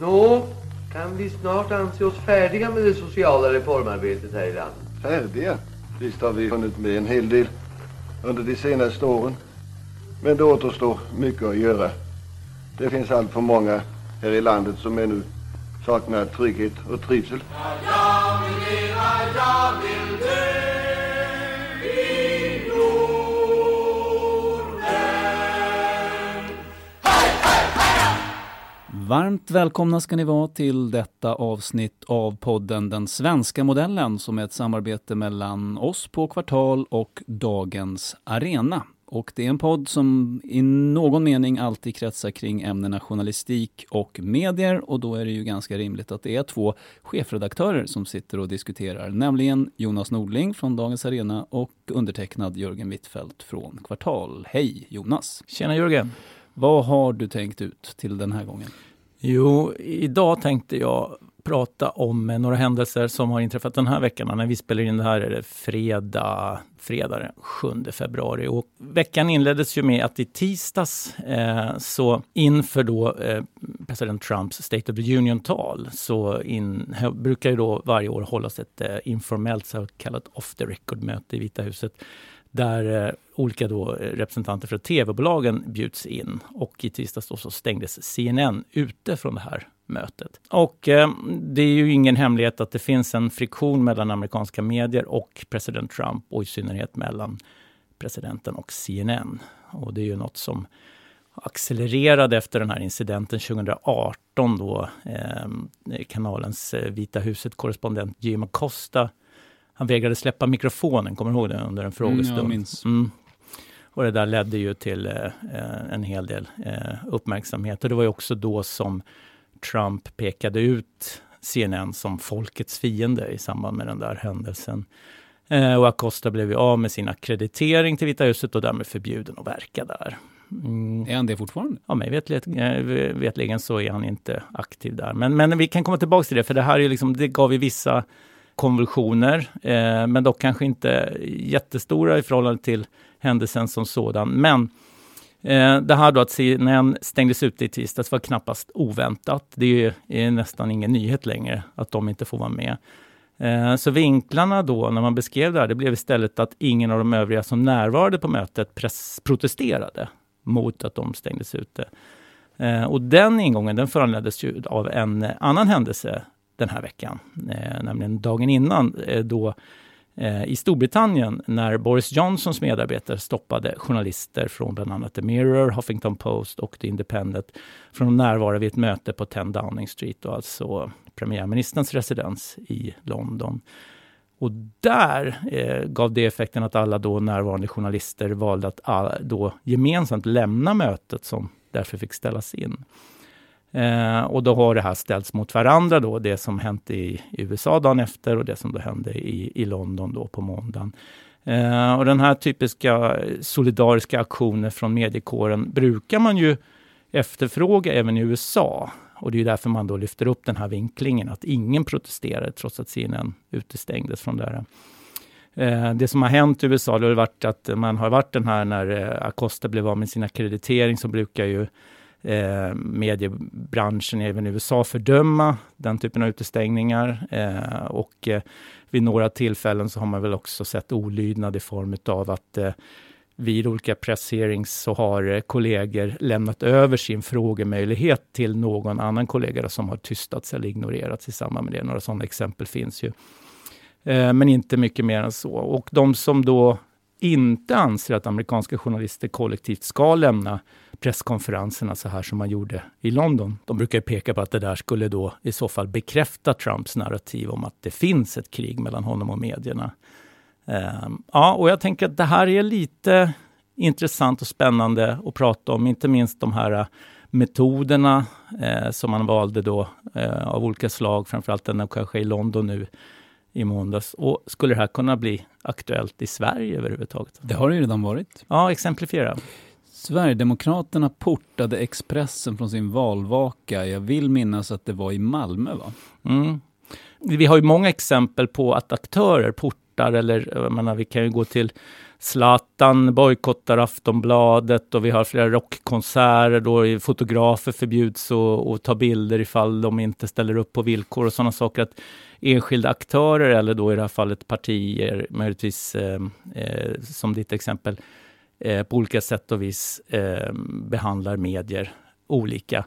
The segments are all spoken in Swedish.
Nå, kan vi snart anse oss färdiga med det sociala reformarbetet här i landet? Färdiga? Visst har vi hunnit med en hel del under de senaste åren. Men det återstår mycket att göra. Det finns allt för många här i landet som ännu saknar trygghet och trivsel. Jag vill leva, jag vill Varmt välkomna ska ni vara till detta avsnitt av podden Den svenska modellen som är ett samarbete mellan oss på Kvartal och Dagens Arena. Och det är en podd som i någon mening alltid kretsar kring ämnena journalistik och medier och då är det ju ganska rimligt att det är två chefredaktörer som sitter och diskuterar, nämligen Jonas Nordling från Dagens Arena och undertecknad Jörgen Wittfeldt från Kvartal. Hej Jonas! Tjena Jörgen! Vad har du tänkt ut till den här gången? Jo, idag tänkte jag prata om några händelser som har inträffat den här veckan. När vi spelar in det här är det fredag, fredag den 7 februari. Och veckan inleddes ju med att i tisdags, eh, så inför då eh, president Trumps State of the Union-tal, så in, brukar ju då varje år hållas ett eh, informellt så kallat off the record-möte i Vita huset där eh, olika då eh, representanter för tv-bolagen bjuds in. Och i tisdags då så stängdes CNN ute från det här mötet. Och eh, det är ju ingen hemlighet att det finns en friktion mellan amerikanska medier och president Trump och i synnerhet mellan presidenten och CNN. Och det är ju något som accelererade efter den här incidenten 2018 då eh, kanalens eh, Vita huset-korrespondent Jim Acosta han vägrade släppa mikrofonen, kommer du ihåg det, under en frågestund? Mm, jag minns. Mm. Och det där ledde ju till eh, en hel del eh, uppmärksamhet. Och det var ju också då som Trump pekade ut CNN som folkets fiende i samband med den där händelsen. Eh, och Acosta blev ju av med sin akkreditering till Vita huset och därmed förbjuden att verka där. Mm. Är han det fortfarande? Ja, mig vetligen så är han inte aktiv där. Men, men vi kan komma tillbaka till det, för det här är liksom, det gav ju vissa konvulsioner, eh, men dock kanske inte jättestora i förhållande till händelsen som sådan. Men eh, det här då att CNN stängdes ute i tisdags var knappast oväntat. Det är, är nästan ingen nyhet längre att de inte får vara med. Eh, så vinklarna då, när man beskrev det här, det blev istället att ingen av de övriga som närvarade på mötet protesterade mot att de stängdes ute. Eh, och den ingången den föranleddes ju av en annan händelse den här veckan, eh, nämligen dagen innan eh, då eh, i Storbritannien när Boris Johnsons medarbetare stoppade journalister från bland annat The Mirror, Huffington Post och The Independent från att närvara vid ett möte på 10 Downing Street, och alltså premiärministerns residens i London. Och där eh, gav det effekten att alla då närvarande journalister valde att all, då gemensamt lämna mötet som därför fick ställas in. Eh, och då har det här ställts mot varandra då, det som hänt i, USA dagen efter och det som då hände i, i London då på måndagen. Eh, och den här typiska solidariska aktioner från mediekåren brukar man ju efterfråga även i USA. Och det är därför man då lyfter upp den här vinklingen, att ingen protesterade trots att CNN utestängdes från det här. Eh, det som har hänt i USA det har varit att man har varit den här när eh, Acosta blev av med sin akkreditering så brukar ju eh, mediebranschen även i USA fördöma den typen av utestängningar. Eh, och eh, vid några tillfällen så har man väl också sett olydnad i form av att eh, vid olika presshearings så har eh, kollegor lämnat över sin frågemöjlighet till någon annan kollega som har tystats eller ignorerats i samband med det. Några sådana exempel finns ju. Eh, men inte mycket mer än så. Och de som då inte anser att amerikanska journalister kollektivt ska lämna presskonferenserna så här som man gjorde i London. De brukar peka på att det där skulle då i så fall bekräfta Trumps narrativ om att det finns ett krig mellan honom och medierna. Um, ja, och jag tänker att det här är lite intressant och spännande att prata om, inte minst de här uh, metoderna eh, som man valde då eh, av olika slag, framförallt den kanske i London nu i måndags. Och skulle det här kunna bli aktuellt i Sverige överhuvudtaget? Det har det ju redan varit. Ja, exemplifiera. Sverigedemokraterna portade Expressen från sin valvaka. Jag vill minnas att det var i Malmö, va? Mm. Vi har ju många exempel på att aktörer portar eller jag menar, vi kan ju gå till Zlatan bojkottar Aftonbladet och vi har flera rockkonserter då fotografer förbjuds att ta bilder ifall de inte ställer upp på villkor och sådana saker. Att enskilda aktörer eller då i det här fallet partier, möjligtvis eh, eh, som ditt exempel, eh, på olika sätt och vis eh, behandlar medier olika.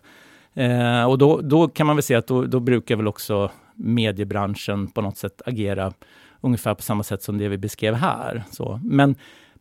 Eh, och då, då kan man väl säga att då, då brukar väl också mediebranschen på något sätt agera ungefär på samma sätt som det vi beskrev här. Så, men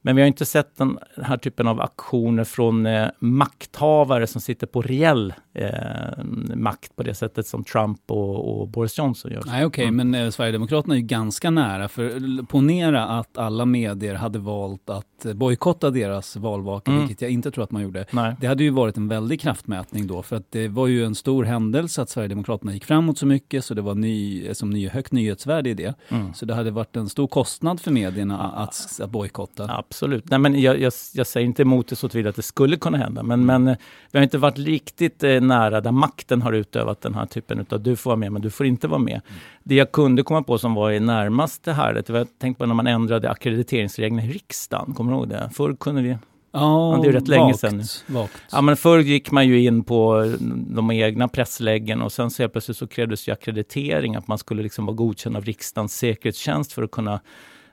men vi har inte sett den här typen av aktioner från eh, makthavare som sitter på reell eh, makt på det sättet som Trump och, och Boris Johnson gör. Nej, okej, okay, mm. men eh, Sverigedemokraterna är ju ganska nära. För ponera att alla medier hade valt att bojkotta deras valvaka, mm. vilket jag inte tror att man gjorde. Nej. Det hade ju varit en väldig kraftmätning då, för att det var ju en stor händelse att Sverigedemokraterna gick framåt så mycket, så det var ny, som ny, högt nyhetsvärde i det. Mm. Så det hade varit en stor kostnad för medierna att, att bojkotta. Absolut. Nej, men jag, jag, jag säger inte emot det så tillvida att det skulle kunna hända, men, men eh, vi har inte varit riktigt eh, nära där makten har utövat den här typen av du får vara med, men du får inte vara med. Mm. Det jag kunde komma på som var i närmaste här, det var, jag tänkte på när man ändrade akkrediteringsreglerna i riksdagen, kommer du ihåg det? Förr kunde vi Ja, det är rätt länge sedan. Vakt. Ja, men förr gick man ju in på de egna pressläggen och sen så helt plötsligt så krävdes ju akkreditering, att man skulle liksom vara godkänd av riksdagens säkerhetstjänst för att kunna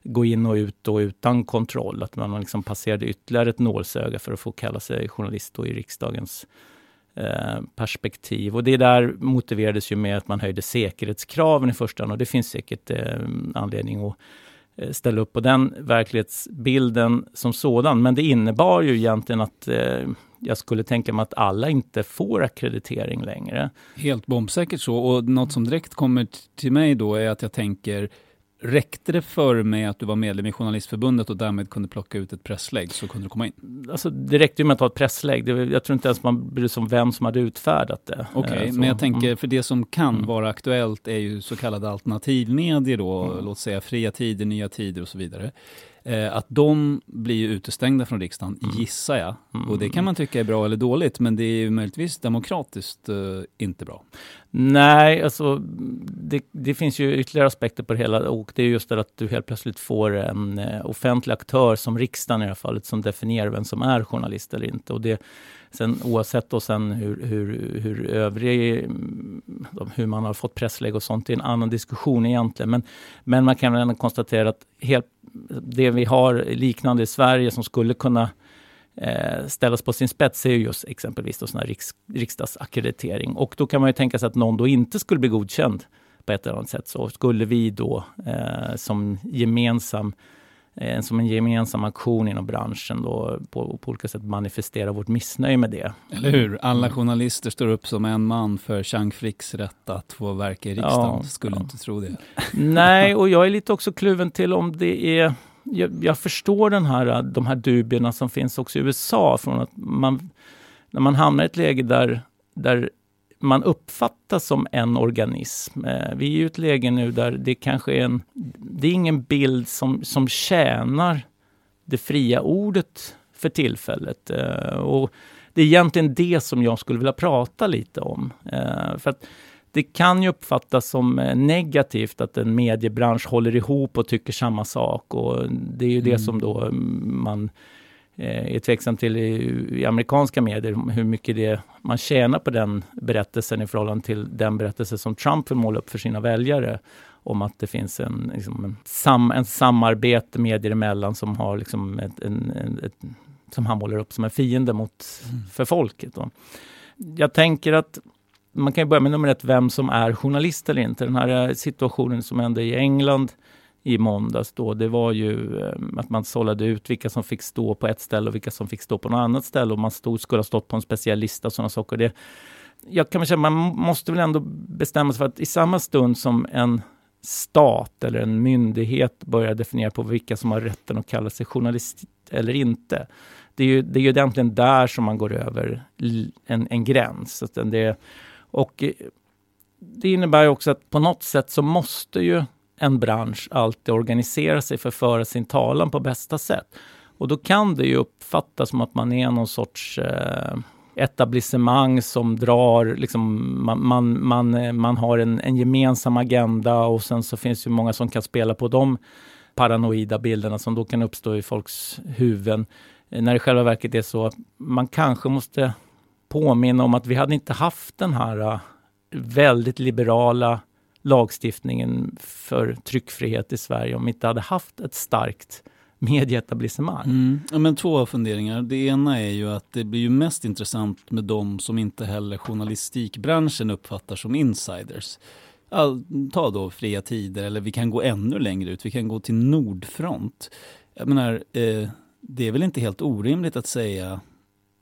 gå in och ut och utan kontroll. Att man liksom passerade ytterligare ett nålsöga för att få kalla sig journalist i riksdagens eh, perspektiv. Och det där motiverades ju med att man höjde säkerhetskraven i första hand och det finns säkert eh, anledning att eh, ställa upp på den verklighetsbilden som sådan. Men det innebar ju egentligen att eh, jag skulle tänka mig att alla inte får akkreditering längre. Helt bombsäkert så. Och något som direkt kommer till mig då är att jag tänker Räckte det för mig att du var medlem i Journalistförbundet och därmed kunde plocka ut ett presslägg så kunde du komma in? Alltså, det räckte ju med att ha ett presslägg. jag tror inte ens man bryr sig om vem som hade utfärdat det. Okej, okay, eh, men jag tänker, mm. för det som kan mm. vara aktuellt är ju så kallade alternativmedier då, mm. låt säga Fria Tider, Nya Tider och så vidare. Eh, att de blir utestängda från riksdagen, mm. gissar jag. Mm. Och det kan man tycka är bra eller dåligt, men det är ju möjligtvis demokratiskt eh, inte bra. Nej, alltså det, det, finns ju ytterligare aspekter på det hela och det är just det att du helt plötsligt får en eh, offentlig aktör som riksdagen i det här fallet som definierar vem som är journalist eller inte. Och det, sen, oavsett då sen hur, hur, hur övrig, mm, hur man har fått presslägg och sånt, det är en annan diskussion egentligen. Men, men man kan ändå konstatera att helt, det vi har liknande i Sverige som skulle kunna eh, ställas på sin spets är just exempelvis då sån här riks, riksdagsackreditering. Och då kan man ju tänka sig att någon då inte skulle bli godkänd på ett eller annat sätt. Så skulle vi då eh, som gemensam eh, som en gemensam aktion inom branschen då på, på olika sätt manifestera vårt missnöje med det. Eller hur? Alla journalister står upp som en man för Chang Fricks rätt att få verka i riksdagen. Ja, Skulle ja. inte tro det. Nej, och jag är lite också kluven till om det är jag, jag, förstår den här, de här dubierna som finns också i USA. Från att man, när man hamnar i ett läge där, där man uppfattas som en organism. Eh, vi är i ett läge nu där det kanske är en... Det är ingen bild som, som tjänar det fria ordet för tillfället. Eh, och det är egentligen det som jag skulle vilja prata lite om. Eh, för att det kan ju uppfattas som negativt att en mediebransch håller ihop och tycker samma sak. Och det är ju mm. det som då mm, man är tveksam till i, i, amerikanska medier, hur mycket det man tjänar på den berättelsen i förhållande till den berättelse som Trump vill måla upp för sina väljare om att det finns en, liksom en, sam, en samarbete medier emellan som har liksom ett, en, ett, som han målar upp som en fiende mot, mm. för folket. Då. Jag tänker att man kan börja med nummer ett, vem som är journalist eller inte. Den här eh, situationen som hände i England i måndags då, det var ju eh, att man sållade ut vilka som fick stå på ett ställe och vilka som fick stå på något annat ställe och man stod, skulle ha stått på en speciell lista och sådana saker. Det, jag kan väl säga, man måste väl ändå bestämma sig för att i samma stund som en stat eller en myndighet börjar definiera på vilka som har rätten att kalla sig journalist eller inte. Det är ju, det är ju egentligen där som man går över en, en gräns. Så det, och eh, det innebär också att på något sätt så måste ju en bransch alltid organiserar sig för att föra sin talan på bästa sätt. Och då kan det ju uppfattas som att man är någon sorts eh, etablissemang som drar, liksom, man, man, man, eh, man har en, en, gemensam agenda och sen så finns det många som kan spela på de paranoida bilderna som då kan uppstå i folks huvuden. Eh, när det i själva verket är så att man kanske måste påminna om att vi hade inte haft den här eh, väldigt liberala lagstiftningen för tryckfrihet i Sverige om vi inte hade haft ett starkt medieetablissemang. Mm. Ja, men två funderingar. Det ena är ju att det blir ju mest intressant med de som inte heller journalistikbranschen uppfattar som insiders. All, ta då Fria Tider, eller vi kan gå ännu längre ut, vi kan gå till Nordfront. Jag menar, eh, det är väl inte helt orimligt att säga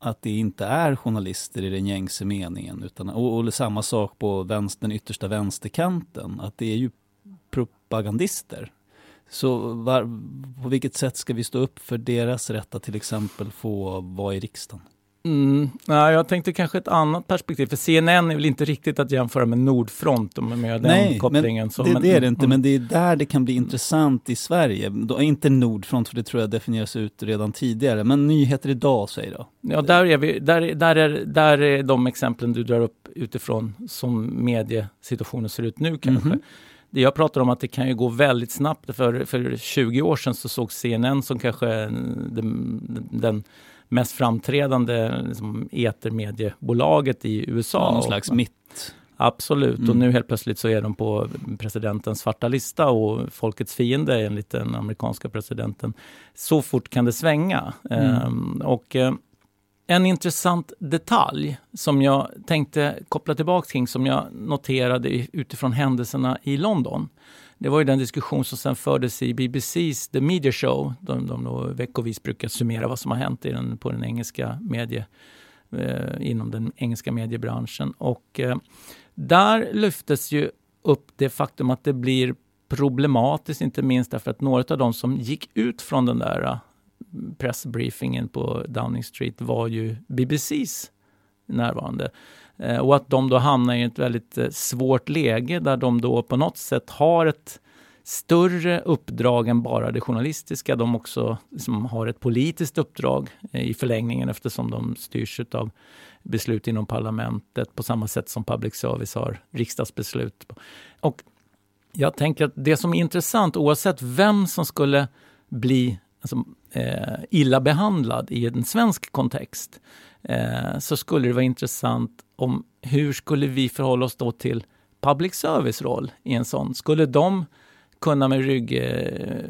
att det inte är journalister i den gängse meningen. Utan, och, och samma sak på vänster, den yttersta vänsterkanten, att det är ju propagandister. Så var, på vilket sätt ska vi stå upp för deras rätt att till exempel få vara i riksdagen? Mm, nej, jag tänkte kanske ett annat perspektiv, för CNN är väl inte riktigt att jämföra med Nordfront, med den Nej, kopplingen. Så, det, men, det är det inte, mm. men det är där det kan bli intressant i Sverige. Då, inte Nordfront, för det tror jag definieras ut redan tidigare, men nyheter idag säger då. Ja, där är, vi, där, där, är, där är de exemplen du drar upp utifrån som mediesituationen ser ut nu kanske. Det jag pratar om att det kan ju gå väldigt snabbt. För, för 20 år sedan så såg CNN som kanske den, den mest framträdande liksom, etermediebolaget i USA. Någon slags mitt. Absolut, och Mm. nu helt plötsligt så är de på presidentens svarta lista och folkets fiende enligt den amerikanska presidenten. Så fort kan det svänga. Mm. Ehm, och eh, en intressant detalj som jag tänkte koppla tillbaka kring, som jag noterade utifrån händelserna i London. Det var ju den diskussion som sen fördes i BBCs The Media Show. De, de då veckovis brukar summera vad som har hänt i den, på den engelska medie, eh, inom den engelska mediebranschen. Och eh, där lyftes ju upp det faktum att det blir problematiskt, inte minst därför att några av de som gick ut från den där pressbriefingen på Downing Street var ju BBCs närvarande. Eh, och att de då hamnar i ett väldigt eh, svårt läge där de då på något sätt har ett större uppdrag än bara det journalistiska. De också liksom har ett politiskt uppdrag eh, i förlängningen eftersom de styrs av beslut inom parlamentet på samma sätt som public service har riksdagsbeslut. Och jag tänker att det som är intressant oavsett vem som skulle bli alltså, eh, illa behandlad i en svensk kontext eh, så skulle det vara intressant om hur skulle vi förhålla oss då till public service roll i en sån? Skulle de kunna med rygg, eh,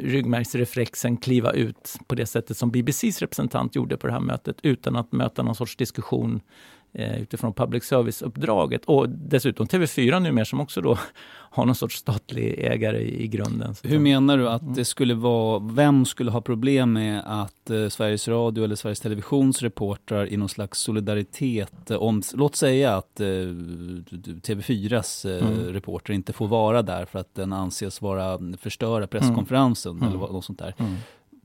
ryggmärgsreflexen kliva ut på det sättet som BBCs representant gjorde på det här mötet utan att möta någon sorts diskussion utifrån public service-uppdraget. Och dessutom TV4 numera som också då har någon sorts statlig ägare i, grunden. Hur menar du att Mm. det skulle vara, vem skulle ha problem med att eh, Sveriges Radio eller Sveriges Televisions reportrar i någon slags solidaritet, eh, om, låt säga att eh, TV4s eh, Mm. reporter inte får vara där för att den anses vara förstöra presskonferensen Mm. eller något sånt där. Mm.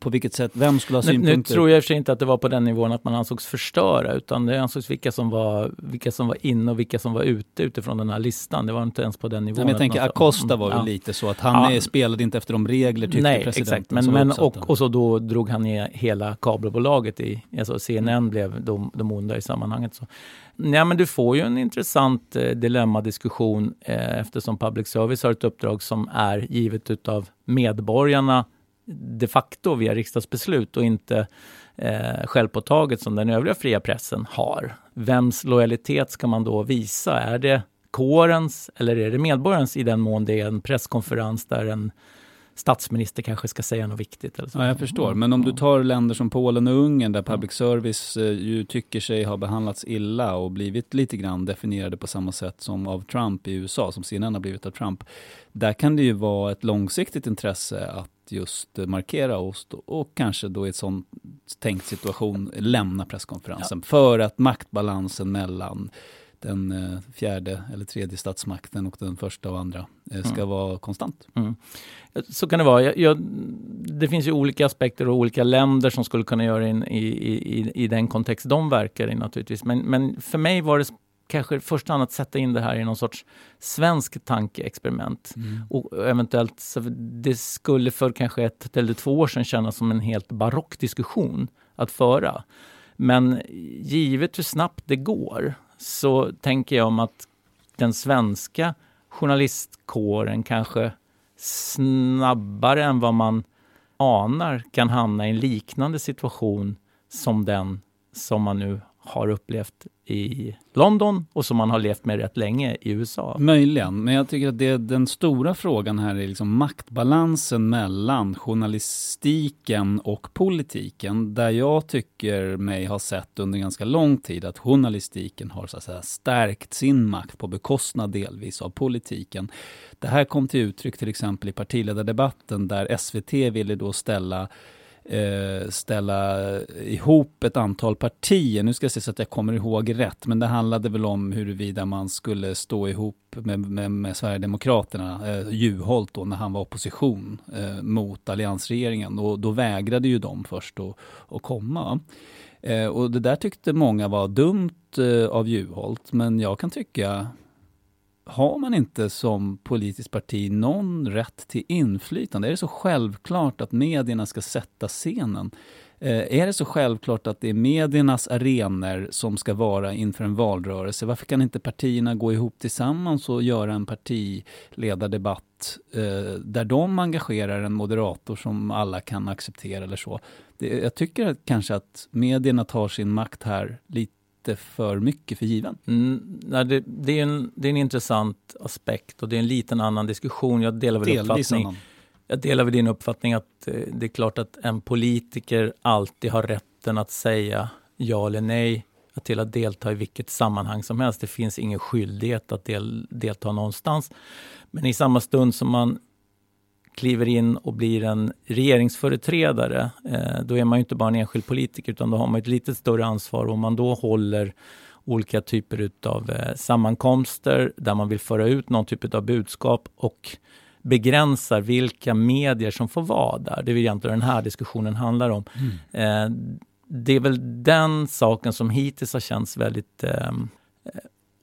På vilket sätt, vem skulle ha Nu, nu synpunkter? tror jag i och för sig inte att det var på den nivån att man ansågs förstöra, utan det ansågs vilka som var, vilka som var inne och vilka som var ute utifrån den här listan. Det var inte ens på den nivån. Nej, men jag tänker Acosta var ju Ja. lite så att han Ja. spelade inte efter de regler tyckte Nej, presidenten exakt. Men, men, och, och så då drog han ner hela kabelbolaget i, alltså CNN blev de, de onda i sammanhanget. Så. Nej, men du får ju en intressant eh, dilemmadiskussion eh, eftersom public service har ett uppdrag som är givet utav medborgarna de facto via riksdagsbeslut och inte eh, självpåtaget som den övriga fria pressen har. Vems lojalitet ska man då visa? Är det kårens eller är det medborgarens i den mån det är en presskonferens där en statsminister kanske ska säga något viktigt. Eller så. Ja, jag förstår. Men om du tar länder som Polen och Ungern där public service eh, ju tycker sig ha behandlats illa och blivit lite grann definierade på samma sätt som av Trump i USA, som CNN har blivit av Trump. Där kan det ju vara ett långsiktigt intresse att just eh, markera och, stå, och kanske då i en sån tänkt situation lämna presskonferensen. För att maktbalansen mellan den eh, fjärde eller tredje statsmakten och den första och andra eh, ska Mm. vara konstant. Mm. Så kan det vara. Jag, jag, det finns ju olika aspekter och olika länder som skulle kunna göra in i, i, i den kontext de verkar i naturligtvis. Men, men för mig var det kanske i första hand att sätta in det här i någon sorts svensk tankeexperiment. Och eventuellt, det skulle för kanske ett eller två år sedan kännas som en helt barock diskussion att föra. Men givet hur snabbt det går så tänker jag om att den svenska journalistkåren kanske snabbare än vad man anar kan hamna i en liknande situation som den som man nu har upplevt i London och som man har levt med rätt länge i USA. Möjligen, men jag tycker att det, den stora frågan här är liksom maktbalansen mellan journalistiken och politiken. Där jag tycker mig ha sett under ganska lång tid att journalistiken har så att säga, stärkt sin makt på bekostnad delvis av politiken. Det här kom till uttryck till exempel i partiledardebatten där SVT ville då ställa eh, ställa ihop ett antal partier. Nu ska jag se så att jag kommer ihåg rätt, men det handlade väl om huruvida man skulle stå ihop med, med, med Sverigedemokraterna, eh, Juholt då, när han var opposition eh, mot alliansregeringen. Och då vägrade ju de först att, komma. Eh, och det där tyckte många var dumt eh, av Juholt, men jag kan tycka har man inte som politiskt parti någon rätt till inflytande? Är det så självklart att medierna ska sätta scenen? Eh, är det så självklart att det är mediernas arenor som ska vara inför en valrörelse? Varför kan inte partierna gå ihop tillsammans och göra en partiledardebatt eh, där de engagerar en moderator som alla kan acceptera eller så? Det, jag tycker att kanske att medierna tar sin makt här lite lite för mycket för given? Mm, nej, det, det, är en, det är en intressant aspekt och det är en liten annan diskussion. Jag delar väl uppfattning. Annan. Jag delar väl din uppfattning att eh, det är klart att en politiker alltid har rätten att säga ja eller nej till att delta i vilket sammanhang som helst. Det finns ingen skyldighet att del, delta någonstans. Men i samma stund som man kliver in och blir en regeringsföreträdare, eh, då är man ju inte bara en enskild politiker utan då har man ett lite större ansvar. Om man då håller olika typer av eh, sammankomster där man vill föra ut någon typ av budskap och begränsar vilka medier som får vara där. Det är egentligen den här diskussionen handlar om. Mm. Eh, det är väl den saken som hittills har känts väldigt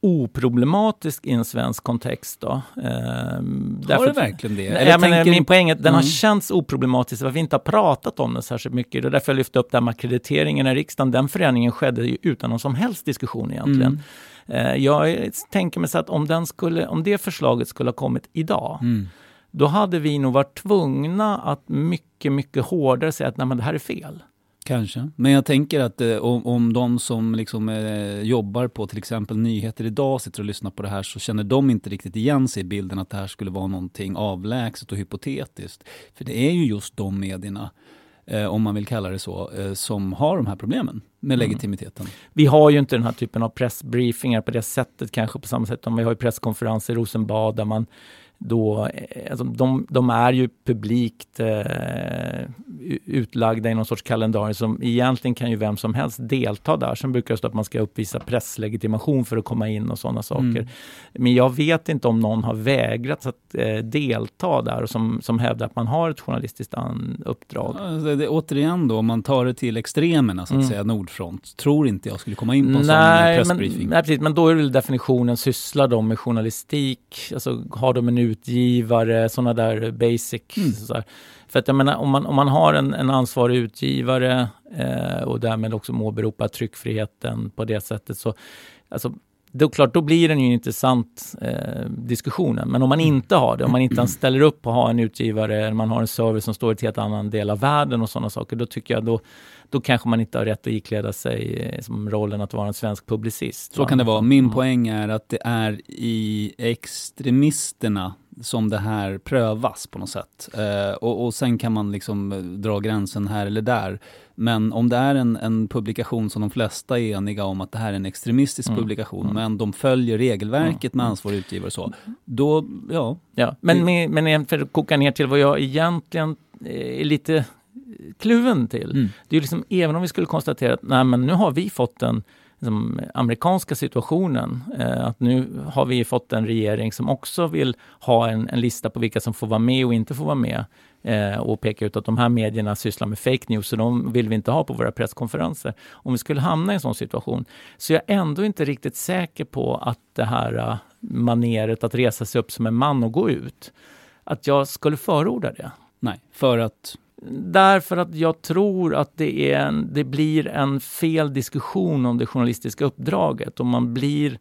oproblematisk i en svensk kontext. Då. Ehm, har det verkligen det? Ja, tänker... Min poäng är att den mm. har känts oproblematisk, varför vi inte har pratat om den särskilt mycket. Det är därför jag lyfte upp det här med akkrediteringen i riksdagen. Den förändringen skedde ju utan någon som helst diskussion egentligen. Mm. Eh, jag tänker mig så att om, den skulle, om det förslaget skulle ha kommit idag, mm. då hade vi nog varit tvungna att mycket, mycket hårdare säga att Nej, men det här är fel. Kanske, men jag tänker att eh, om, om de som liksom, eh, jobbar på till exempel nyheter idag sitter och lyssnar på det här så känner de inte riktigt igen sig i bilden att det här skulle vara någonting avlägset och hypotetiskt. För det är ju just de medierna, eh, om man vill kalla det så, eh, som har de här problemen med mm. legitimiteten. Vi har ju inte den här typen av pressbriefingar på det sättet kanske på samma sätt som vi har presskonferenser i Rosenbad där man då, eh, alltså de, de är ju publikt eh, utlagda i någon sorts kalendarium som egentligen kan ju vem som helst delta där. Sen brukar det stå att man ska uppvisa presslegitimation för att komma in och sådana saker. Mm. Men jag vet inte om någon har vägrat att eh, delta där och som, som hävdar att man har ett journalistiskt uppdrag. Ja, det, det, återigen då, om man tar det till extremerna, så att mm. säga, Nordfront, tror inte jag skulle komma in på en nej, sån pressbriefing. Men, nej, precis, men då är väl definitionen, sysslar de med journalistik? Alltså har de en utgivare, sådana där basic. Mm. Så För att jag menar, om man, om man har en, en ansvarig utgivare eh, och därmed också åberopar tryckfriheten på det sättet så alltså, då, klart, då blir den ju intressant eh, diskussionen. Men om man mm. inte har det, om man inte ställer upp på att ha en utgivare, eller man har en service som står i en helt annan del av världen och sådana saker, då tycker jag då, då kanske man inte har rätt att ikläda sig eh, som rollen att vara en svensk publicist. Så kan det vara. Min mm. poäng är att det är i extremisterna som det här prövas på något sätt. Eh, och, och sen kan man liksom dra gränsen här eller där. Men om det är en, en, publikation som de flesta är eniga om att det här är en extremistisk mm. publikation, mm. men de följer regelverket med mm. ansvarig utgivare och så, då, ja. ja men, med, men för att koka ner till vad jag egentligen är lite kluven till. Mm. Det är liksom, även om vi skulle konstatera att nej, men nu har vi fått den liksom, amerikanska situationen, eh, att nu har vi fått en regering som också vill ha en, en lista på vilka som får vara med och inte får vara med eh, och peka ut att de här medierna sysslar med fake news och de vill vi inte ha på våra presskonferenser. Om vi skulle hamna i en sån situation så är jag ändå inte riktigt säker på att det här uh, maneret att resa sig upp som en man och gå ut, att jag skulle förorda det. Nej, för att Därför att jag tror att det, är en, det blir en fel diskussion om det journalistiska uppdraget och man blir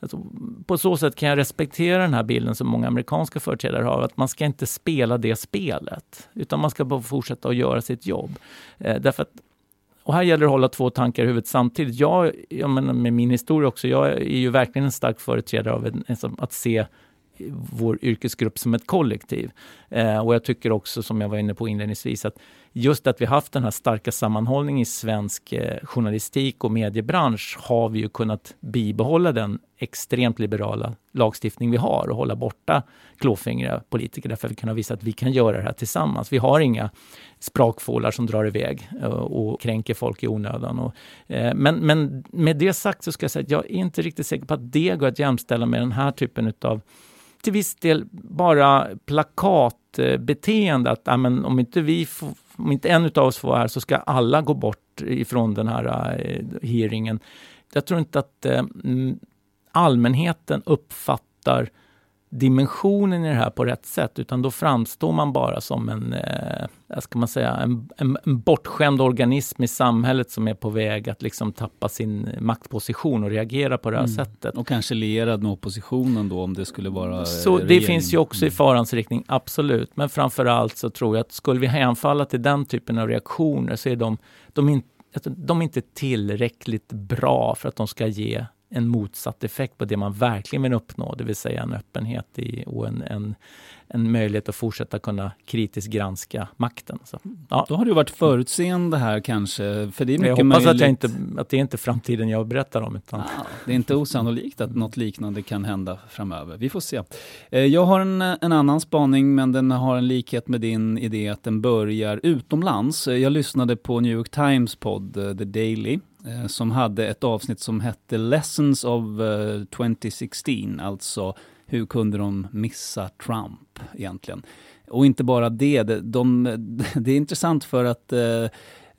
Alltså, på så sätt kan jag respektera den här bilden som många amerikanska företrädare har, att man ska inte spela det spelet, utan man ska bara fortsätta att göra sitt jobb. Eh, därför att, och här gäller det att hålla två tankar i huvudet samtidigt. Jag, jag menar med min historia också, jag är ju verkligen en stark företrädare av en, att se vår yrkesgrupp som ett kollektiv. Eh, och jag tycker också, som jag var inne på inledningsvis, att just att vi haft den här starka sammanhållningen i svensk eh, journalistik och mediebransch har vi ju kunnat bibehålla den extremt liberala lagstiftning vi har och hålla borta klåfingriga politiker därför att vi kan visa att vi kan göra det här tillsammans. Vi har inga sprakfålar som drar iväg och, eh, och kränker folk i onödan. Och, eh, men, men med det sagt så ska jag säga att jag är inte riktigt säker på att det går att jämställa med den här typen av till viss del bara plakatbeteende. Att amen, om, inte vi får, om inte en av oss får vara här så ska alla gå bort ifrån den här eh, hearingen. Jag tror inte att eh, allmänheten uppfattar dimensionen i det här på rätt sätt, utan då framstår man bara som en, eh, ska man säga, en, en, en bortskämd organism i samhället som är på väg att liksom tappa sin maktposition och reagera på det här mm. sättet. Och kanske lierad med oppositionen då om det skulle vara Så regering. det finns ju också i mm. farans riktning, absolut. Men framför allt så tror jag att skulle vi hänfalla till den typen av reaktioner så är de, de, in, alltså, de är inte tillräckligt bra för att de ska ge en motsatt effekt på det man verkligen vill uppnå, det vill säga en öppenhet i, och en, en, en möjlighet att fortsätta kunna kritiskt granska makten. Så, ja. Då har du varit förutseende här kanske, för det är mycket Jag hoppas möjligt. att, inte, att det är inte framtiden jag berättar om. Utan... Ja, det är inte osannolikt att något liknande kan hända framöver. Vi får se. Eh, jag har en, en annan spaning, men den har en likhet med din idé att den börjar utomlands. Jag lyssnade på New York Times podd eh, The Daily Eh, som hade ett avsnitt som hette Lessons of eh, 2016, alltså hur kunde de missa Trump egentligen? Och inte bara det, de, de, det är intressant för att eh,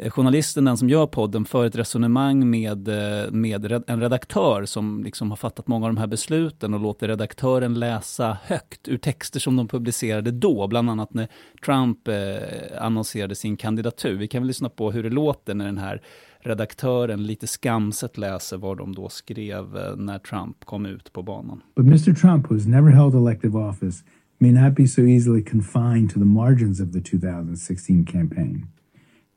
journalisten, den som gör podden, för ett resonemang med, eh, med en redaktör som liksom har fattat många av de här besluten och låter redaktören läsa högt ur texter som de publicerade då, bland annat när Trump eh, annonserade sin kandidatur. Vi kan väl lyssna på hur det låter när den här redaktören lite skamset läser vad de då skrev eh, när Trump kom ut på banan. But Mr Trump, who has never held elective office, may not be so easily confined to the margins of the 2016 campaign.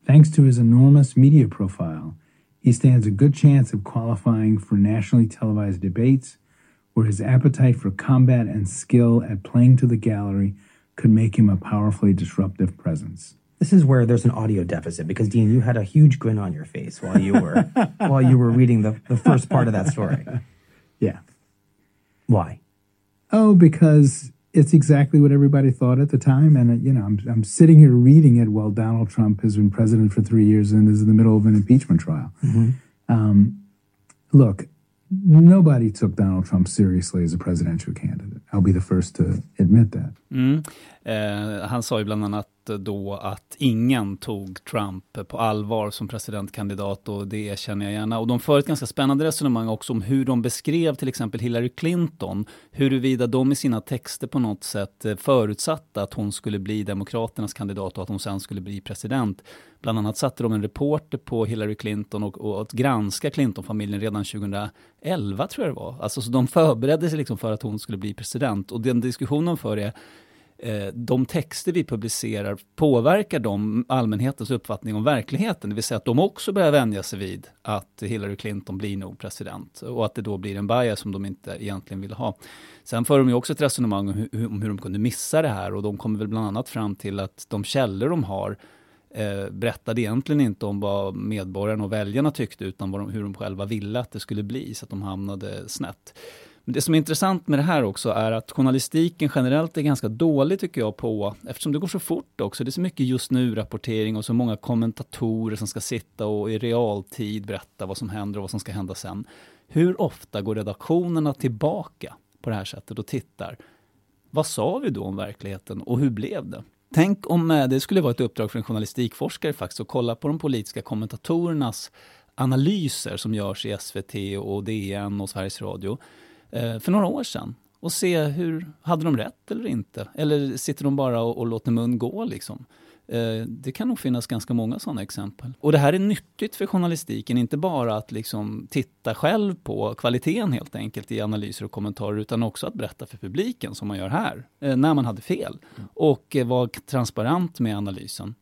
Thanks to his enormous media profile, he stands a good chance of qualifying for nationally televised debates where his appetite for combat and skill at playing to the gallery could make him a powerfully disruptive presence. This is where there's an audio deficit because Dean, you had a huge grin on your face while you were while you were reading the, the first part of that story. Yeah. Why? Oh, because it's exactly what everybody thought at the time. And, you know, I'm, I'm sitting here reading it while Donald Trump has been president for three years and is in the middle of an impeachment trial. Mm-hmm. Um, look, nobody took Donald Trump seriously as a presidential candidate. I'll be the first to admit that. Mm. Eh, han sa ju bland annat då att ingen tog Trump på allvar som presidentkandidat och det erkänner jag gärna. Och de för ett ganska spännande resonemang också om hur de beskrev till exempel Hillary Clinton, huruvida de i sina texter på något sätt eh, förutsatte att hon skulle bli Demokraternas kandidat och att hon sen skulle bli president. Bland annat satte de en reporter på Hillary Clinton och, och att granska Clinton-familjen redan 2011 tror jag det var. Alltså så de förberedde sig liksom för att hon skulle bli president och den diskussionen för är Eh, de texter vi publicerar, påverkar de allmänhetens uppfattning om verkligheten? Det vill säga att de också börjar vänja sig vid att Hillary Clinton blir nog president och att det då blir en bias som de inte egentligen vill ha. Sen för de ju också ett resonemang om hur, om hur de kunde missa det här och de kommer väl bland annat fram till att de källor de har eh, berättade egentligen inte om vad medborgarna och väljarna tyckte utan vad de, hur de själva ville att det skulle bli så att de hamnade snett. Men det som är intressant med det här också är att journalistiken generellt är ganska dålig tycker jag på, eftersom det går så fort också, det är så mycket just nu-rapportering och så många kommentatorer som ska sitta och i realtid berätta vad som händer och vad som ska hända sen. Hur ofta går redaktionerna tillbaka på det här sättet och tittar? Vad sa vi då om verkligheten och hur blev det? Tänk om eh, det skulle vara ett uppdrag för en journalistikforskare faktiskt att kolla på de politiska kommentatorernas analyser som görs i SVT och DN och Sveriges Radio för några år sedan och se hur, hade de rätt eller inte? Eller sitter de bara och, och låter mun gå liksom? Eh, det kan nog finnas ganska många sådana exempel. Och det här är nyttigt för journalistiken, inte bara att liksom titta själv på kvaliteten helt enkelt i analyser och kommentarer, utan också att berätta för publiken, som man gör här, eh, när man hade fel. Och eh, vara transparent med analysen.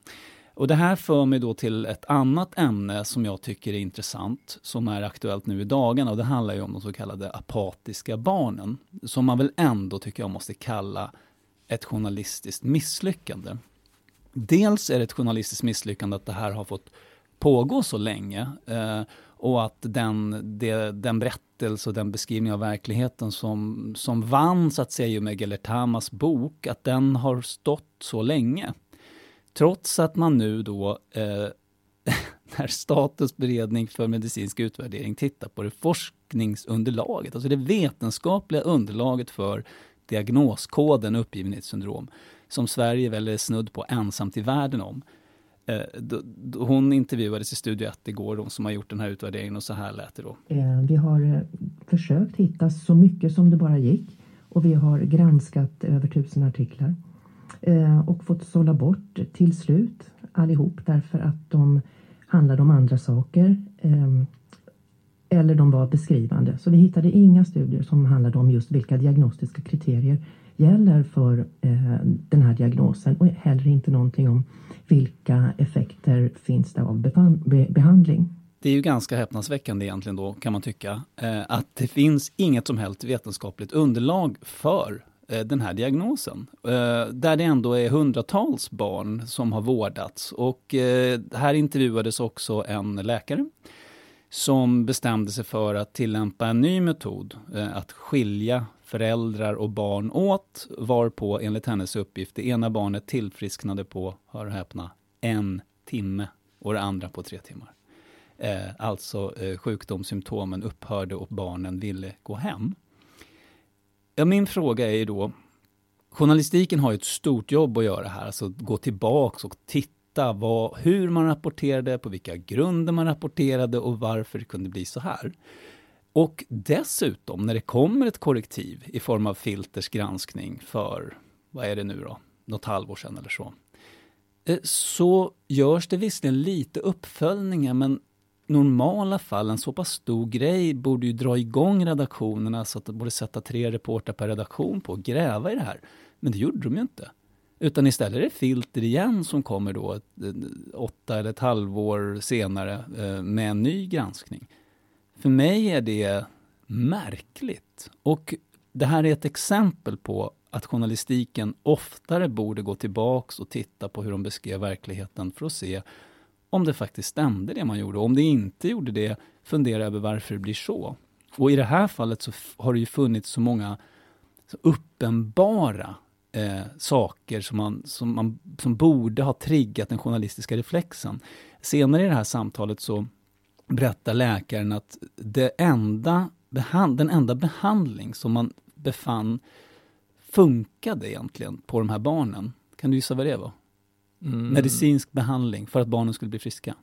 Och det här för mig då till ett annat ämne som jag tycker är intressant, som är aktuellt nu i dagarna. Och det handlar ju om de så kallade apatiska barnen, som man väl ändå tycker jag måste kalla ett journalistiskt misslyckande. Dels är det ett journalistiskt misslyckande att det här har fått pågå så länge eh, och att den, det, den berättelse och den beskrivning av verkligheten som, som vann så att säga med Gelertamas bok, att den har stått så länge. Trots att man nu då, eh, när Statens beredning för medicinsk utvärdering tittar på det forskningsunderlaget, alltså det vetenskapliga underlaget för diagnoskoden uppgivenhetssyndrom, som Sverige väl är snudd på ensamt i världen om. Eh, hon intervjuades i Studio 1 igår, de som har gjort den här utvärderingen och så här lät det då. Eh, vi har eh, försökt hitta så mycket som det bara gick och vi har granskat över tusen artiklar Eh, och fått sålla bort till slut allihop därför att de handlade om andra saker ehm, eller de var beskrivande. Så vi hittade inga studier som handlade om just vilka diagnostiska kriterier gäller för eh, den här diagnosen och heller inte någonting om vilka effekter finns det av behandling. Det är ju ganska häpnadsväckande egentligen då, kan man tycka, eh, att det finns inget som helst vetenskapligt underlag för Eh, den här diagnosen. Eh, där det ändå är hundratals barn som har vårdats. Och eh, här intervjuades också en läkare som bestämde sig för att tillämpa en ny metod, att skilja föräldrar och barn åt, varpå enligt hennes uppgift det ena barnet tillfrisknade på, hör och häpna, en timme och det andra på tre timmar. Alltså sjukdomssymptomen upphörde och barnen ville gå hem. Ja, min fråga är ju då, journalistiken har ju ett stort jobb att göra här, alltså gå tillbaks och titta vad, hur man rapporterade, på vilka grunder man rapporterade och varför det kunde bli så här. Och dessutom, när det kommer ett korrektiv i form av Filters granskning för, vad är det nu då, något halvår sedan eller så, eh, så görs det visserligen lite uppföljningar, men normala fall, en så pass stor grej, borde ju dra igång redaktionerna så att de borde sätta tre reportrar per redaktion på att gräva i det här. Men det gjorde de ju inte. Utan istället är det Filter igen som kommer då ett, åtta eller ett halvår senare eh, med en ny granskning. För mig är det märkligt. Och det här är ett exempel på att journalistiken oftare borde gå tillbaks och titta på hur de beskrev verkligheten för att se om det faktiskt stämde det man gjorde. Om det inte gjorde det, fundera över varför det blir så. Och i det här fallet så har det ju funnits så många så uppenbara eh, saker som, man, som, man, som borde ha triggat den journalistiska reflexen. Senare i det här samtalet så berättar läkaren att det enda behand, den enda behandling som man befann funkade egentligen på de här barnen. Kan du gissa vad det var? Mm. Medicinsk behandling för att barnen skulle bli friska.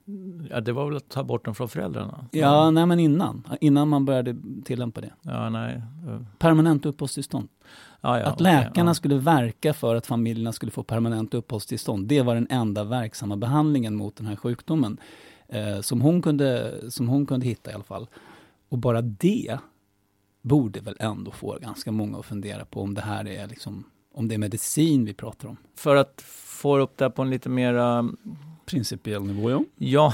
Ja, det var väl att ta bort dem från föräldrarna? Ja, ja nej men innan. Innan man började tillämpa det. Ja, nej. Permanent uppehållstillstånd. Ja, ja, att läkarna okay, skulle verka för att familjerna skulle få permanent uppehållstillstånd. Det var den enda verksamma behandlingen mot den här sjukdomen eh, som, hon kunde, som hon kunde hitta i alla fall. Och bara det borde väl ändå få ganska många att fundera på om det här är liksom, om det är medicin vi pratar om. För att få upp det på en lite mer principiell nivå, ja. Ja,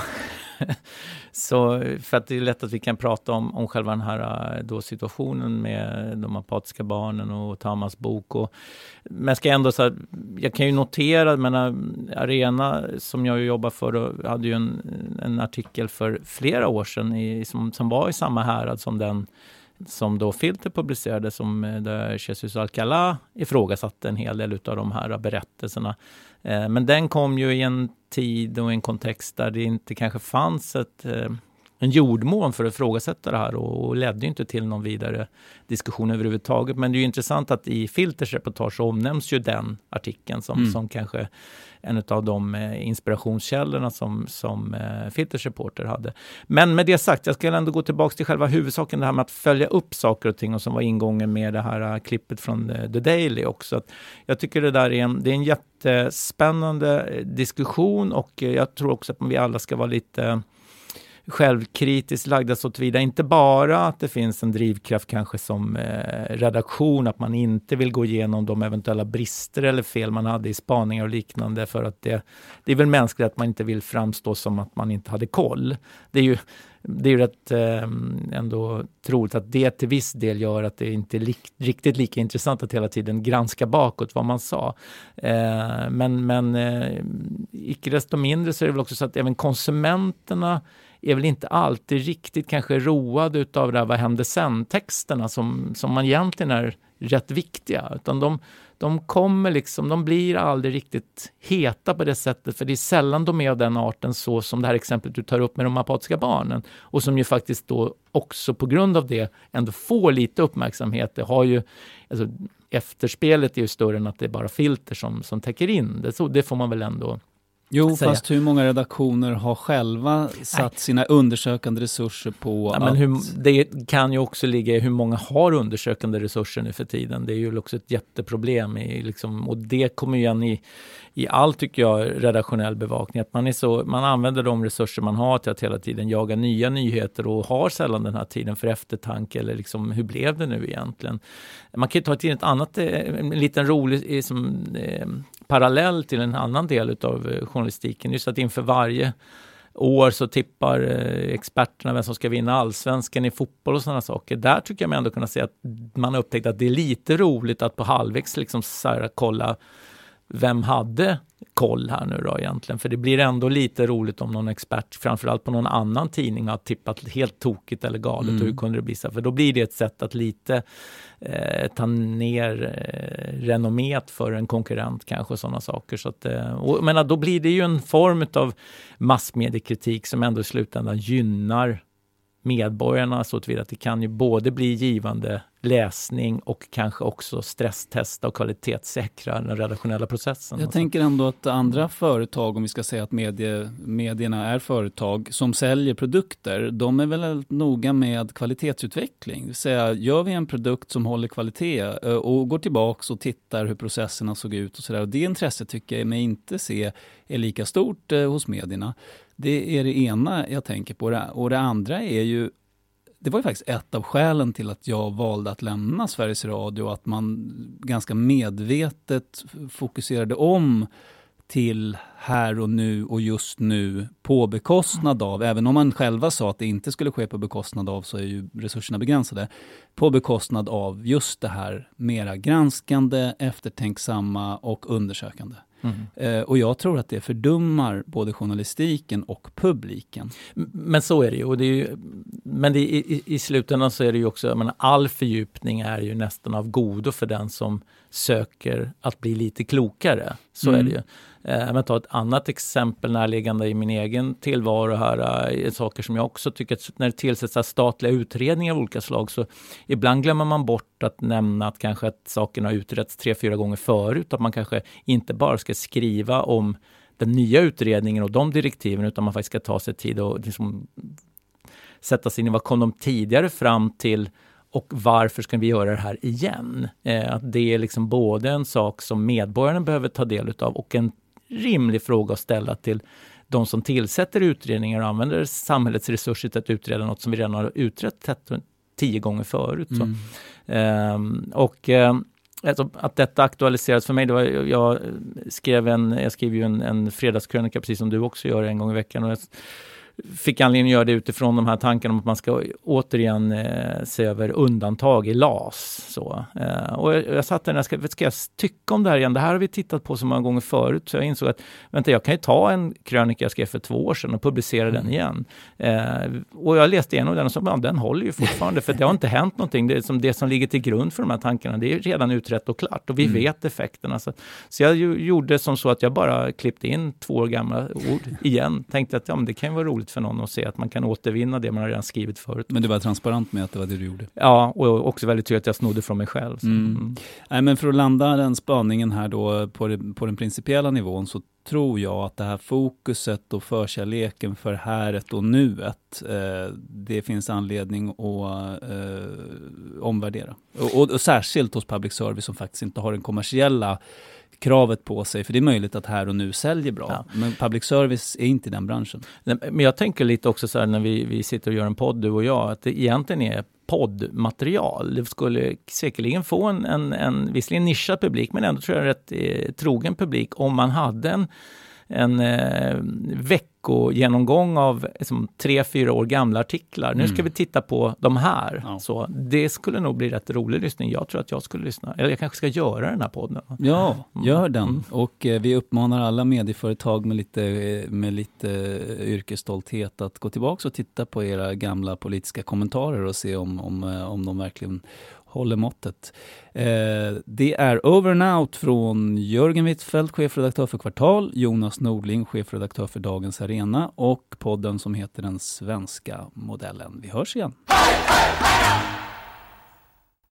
så för att det är lätt att vi kan prata om, om själva den här äh, då situationen med de apatiska barnen och Tamas bok. Och, men ska ändå så här, jag kan ju notera, men Arena som jag jobbar för, hade ju en, en artikel för flera år sedan i, som, som var i samma härad som den som då Filter publicerade, som eh, där Jesus Alcalá ifrågasatte en hel del av de här berättelserna. Eh, men den kom ju i en tid och en kontext där det inte kanske fanns ett, eh, en jordmån för att ifrågasätta det här och, och ledde inte till någon vidare diskussion överhuvudtaget. Men det är ju intressant att i Filters reportage omnämns ju den artikeln som, mm. som kanske en av de eh, inspirationskällorna som, som eh, Filters reporter hade. Men med det sagt, jag ska ändå gå tillbaka till själva huvudsaken, det här med att följa upp saker och ting och som var ingången med det här uh, klippet från The Daily också. Att jag tycker det där är en, det är en jättespännande diskussion och jag tror också att vi alla ska vara lite självkritiskt lagda så tillvida, inte bara att det finns en drivkraft kanske som eh, redaktion, att man inte vill gå igenom de eventuella brister eller fel man hade i spaningar och liknande, för att det, det är väl mänskligt att man inte vill framstå som att man inte hade koll. Det är ju det är rätt eh, ändå troligt att det till viss del gör att det inte är li riktigt lika intressant att hela tiden granska bakåt vad man sa. Eh, men men eh, icke desto mindre så är det väl också så att även konsumenterna är väl inte alltid riktigt kanske road utav det här vad hände sen-texterna som, som man egentligen är rätt viktiga. Utan de, de kommer liksom, de blir aldrig riktigt heta på det sättet, för det är sällan de är av den arten så som det här exemplet du tar upp med de apatiska barnen. Och som ju faktiskt då också på grund av det ändå får lite uppmärksamhet. Det har ju, alltså, efterspelet är ju större än att det är bara filter som, som täcker in det. Så det får man väl ändå Jo, säga. fast hur många redaktioner har själva satt sina undersökande resurser på ja, att... Men hur, det kan ju också ligga i hur många har undersökande resurser nu för tiden. Det är ju också ett jätteproblem. I, liksom, och det kommer igen i, i all, tycker jag, redaktionell bevakning. Att man, är så, man använder de resurser man har till att hela tiden jaga nya nyheter och har sällan den här tiden för eftertanke eller liksom, hur blev det nu egentligen? Man kan ju ta till ett annat, eh, en liten rolig eh, som, eh, parallell till en annan del av eh, journalistiken. Just att inför varje år så tippar eh, experterna vem som ska vinna allsvenskan i fotboll och sådana saker. Där tycker jag mig ändå kunna se att man har upptäckt att det är lite roligt att på halvvägs liksom så här, kolla vem hade koll här nu då egentligen? För det blir ändå lite roligt om någon expert, framförallt på någon annan tidning, har tippat helt tokigt eller galet. Mm. Hur kunde det bli så? För då blir det ett sätt att lite eh, ta ner eh, renommet för en konkurrent kanske och sådana saker. Så att, eh, och, men då blir det ju en form av massmediekritik som ändå i slutändan gynnar medborgarna så att det kan ju både bli givande läsning och kanske också stresstesta och kvalitetssäkra den redaktionella processen. Jag tänker ändå att andra företag, om vi ska säga att medie, medierna är företag som säljer produkter, de är väl noga med kvalitetsutveckling. Det vill säga, gör vi en produkt som håller kvalitet eh, och går tillbaks och tittar hur processerna såg ut och sådär. Det intresset tycker jag mig inte se är lika stort eh, hos medierna. Det är det ena jag tänker på. Och det andra är ju det var ju faktiskt ett av skälen till att jag valde att lämna Sveriges Radio, att man ganska medvetet fokuserade om till här och nu och just nu på bekostnad av, även om man själva sa att det inte skulle ske på bekostnad av så är ju resurserna begränsade, på bekostnad av just det här mera granskande, eftertänksamma och undersökande. Mm. Eh, och jag tror att det fördummar både journalistiken och publiken. Men så är det ju. Och det är ju men det, i, i slutändan så är det ju också, menar, all fördjupning är ju nästan av godo för den som söker att bli lite klokare. Så mm. är det ju. Eh, men ta ett annat exempel närliggande i min egen tillvaro här, eh, saker som jag också tycker att när det tillsätts statliga utredningar av olika slag så ibland glömmer man bort att nämna att kanske att sakerna har utretts tre, fyra gånger förut, att man kanske inte bara ska skriva om den nya utredningen och de direktiven utan man faktiskt ska ta sig tid och liksom sätta sig in i vad kom de tidigare fram till och varför ska vi göra det här igen? Eh, att det är liksom både en sak som medborgarna behöver ta del av och en rimlig fråga att ställa till de som tillsätter utredningar och använder samhällets resurser till att utreda något som vi redan har utrett tio gånger förut. Mm. Ehm, och eh, att detta aktualiseras för mig, det var, jag skrev en, jag skriver ju en, en fredagskrönika precis som du också gör en gång i veckan. Och jag, fick anledning att göra det utifrån de här tankarna om att man ska återigen eh, se över undantag i LAS. Så, eh, och jag, jag satt där ska, ska jag tycka om det här igen? Det här har vi tittat på så många gånger förut, så jag insåg att vänta, jag kan ju ta en krönika jag skrev för två år sedan och publicera mm. den igen. Eh, och jag läste igenom den och så, ja, den håller ju fortfarande, för det har inte hänt någonting. Det som, det som ligger till grund för de här tankarna, det är redan utrett och klart och vi mm. vet effekterna. Så, så jag ju, gjorde som så att jag bara klippte in två år gamla ord igen. Tänkte att ja, men det kan ju vara roligt roligt för någon att se att man kan återvinna det man har redan skrivit förut. Men du var transparent med att det var det du gjorde? Ja, och också väldigt tydligt att jag snodde från mig själv. Mm. Mm. Nej, men för att landa den spaningen här då på, det, på den principiella nivån så tror jag att det här fokuset och förkärleken för häret och nuet, eh, det finns anledning att eh, omvärdera. Och, och, och, särskilt hos public service som faktiskt inte har den kommersiella kravet på sig, för det är möjligt att här och nu säljer bra. Ja. Men public service är inte den branschen. Men jag tänker lite också så här när vi, vi sitter och gör en podd, du och jag, att det egentligen är poddmaterial. Det skulle säkerligen få en, en, en visserligen nischad publik, men ändå tror jag rätt eh, trogen publik om man hade en en eh, veckogenomgång av liksom, tre, fyra år gamla artiklar. Mm. Nu ska mm. vi titta på de här. Ja. Så det skulle nog bli rätt rolig lyssning. Jag tror att jag skulle lyssna. Eller jag kanske ska göra den här podden. Ja, mm. gör den. Mm. Och eh, vi uppmanar alla medieföretag med lite, eh, med lite eh, yrkesstolthet att gå tillbaka och titta på era gamla politiska kommentarer och se om, om, eh, om de verkligen håller måttet. Eh, det är Over and Out från Jörgen Wittfeldt, chefredaktör för Kvartal, Jonas Nordling, chefredaktör för Dagens Arena och podden som heter Den svenska modellen. Vi hörs igen. Hey, hey, hey!